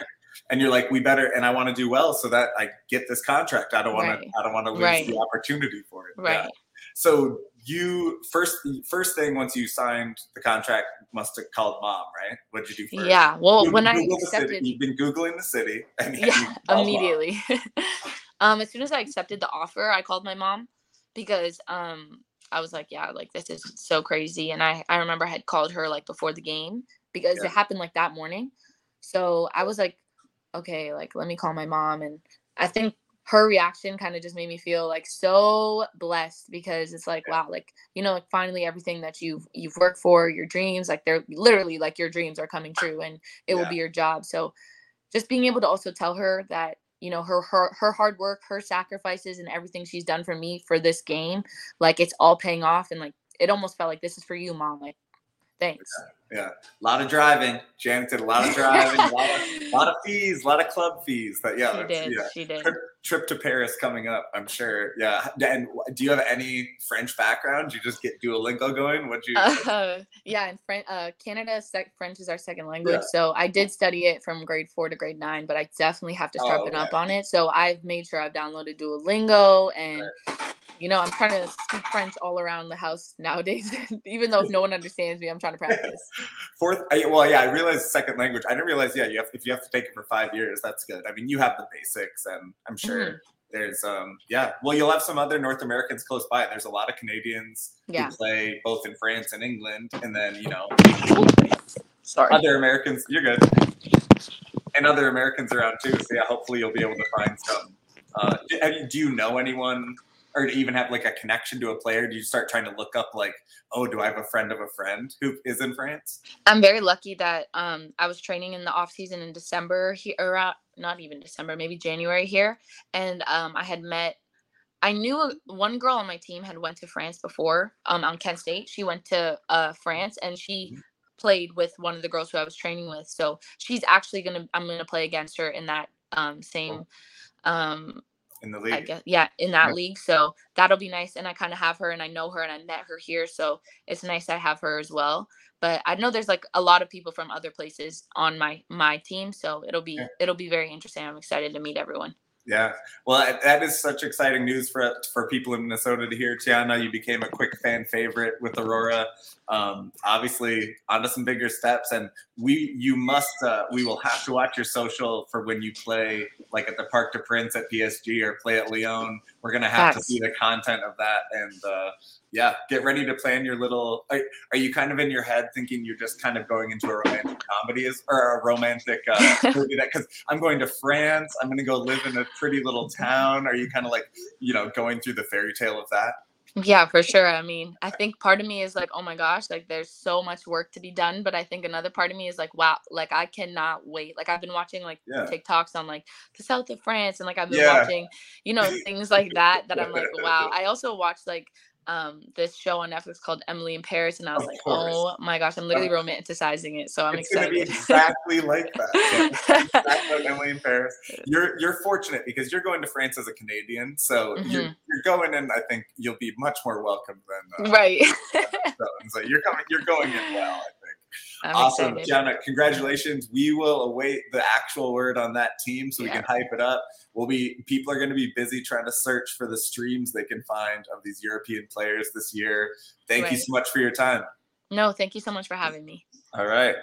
And you're like, we better, and I want to do well so that I get this contract. I don't want Right. to. I don't want to lose Right. the opportunity for it. right Yeah. So you first first thing once you signed the contract must have called mom, right? What did you do first? yeah well You when i the city. accepted you've been googling the city, and yeah immediately (laughs) um as soon as i accepted the offer i called my mom because um i was like yeah like this is so crazy and i i remember i had called her like before the game because Yeah. it happened like that morning so i was like okay like let me call my mom and i think her reaction kind of just made me feel like so blessed because it's like wow like you know like finally everything that you've you've worked for your dreams like they're literally like your dreams are coming true and it will be your job. So just being able to also tell her that you know her her her hard work her sacrifices and everything she's done for me for this game like it's all paying off and like it almost felt like this is for you mom like thanks Yeah, a lot of driving. Janet did a lot of (laughs) driving, a lot of, lot of fees, a lot of club fees. But yeah, she did yeah. she did Trip, trip to Paris coming up. I'm sure. Yeah. And do you have any French background? You just get Duolingo going? What you? uh, (laughs) yeah and French uh canada sec- french is our second language so i did study it from grade four to grade nine but i definitely have to Oh, sharpen up on it so i've made sure i've downloaded duolingo and you know i'm trying to speak french all around the house nowadays (laughs) even though if no one understands me i'm trying to practice Fourth, I, well, yeah, I realized second language. I didn't realize, yeah, you have if you have to take it for five years, that's good. I mean, you have the basics, and I'm sure Mm-hmm. there's, um, yeah. Well, you'll have some other North Americans close by. There's a lot of Canadians Yeah. who play both in France and England, and then you know sorry other Americans. You're good, and other Americans around too. So yeah, hopefully you'll be able to find some. Uh, do, do you know anyone, or to even have like a connection to a player? Do you start trying to look up like, oh, do I have a friend of a friend who is in France? I'm very lucky that um I was training in the off season in December here around not even December, maybe January here. And um I had met I knew one girl on my team had went to France before, um on Kent State. She went to uh France and she played with one of the girls who I was training with. So she's actually gonna I'm gonna play against her in that um same um In the I league, guess yeah, in that Yeah. league. So that'll be nice. And I kind of have her and I know her and I met her here. So it's nice I have her as well. But I know there's like a lot of people from other places on my my team. So it'll be Yeah. it'll be very interesting. I'm excited to meet everyone. Yeah, well, that- is such exciting news for for people in Minnesota to hear. Tianna, you became a quick fan favorite with Aurora. Um, obviously, onto some bigger steps, and we you must uh, we will have to watch your social for when you play like at the Parc de Prince at PSG or play at Lyon. We're gonna have to see the content of that, and uh, yeah, get ready to plan your little. Are, are you kind of in your head thinking you're just kind of going into a romantic comedy is or a romantic uh, (laughs) movie that because I'm going to France, I'm going to go live in a pretty little town. Are you kind of like you know going through the fairy tale of that? Yeah, for sure. I mean, I think part of me is like, oh my gosh, like there's so much work to be done. But I think another part of me is like, wow, like I cannot wait. Like I've been watching like yeah. TikToks on like the south of France and like I've been yeah. watching, you know, things like that that I'm like, wow. (laughs) I also watched like um this show on Netflix called Emily in Paris, and I was of like, course. oh my gosh, I'm literally romanticizing it. So I'm it's excited. (laughs) It's gonna be exactly like that. exactly like Emily in Paris. You're you're fortunate because you're going to France as a Canadian, so mm-hmm. you're, you're going in. I think you'll be much more welcome than uh, right. so you're coming. You're going in well. I'm awesome, excited. Tianna! Congratulations. We will await the actual word on that team so yeah. we can hype it up we'll be people are going to be busy trying to search for the streams they can find of these European players this year. Thank right. you so much for your time. No, thank you so much for having me. All right.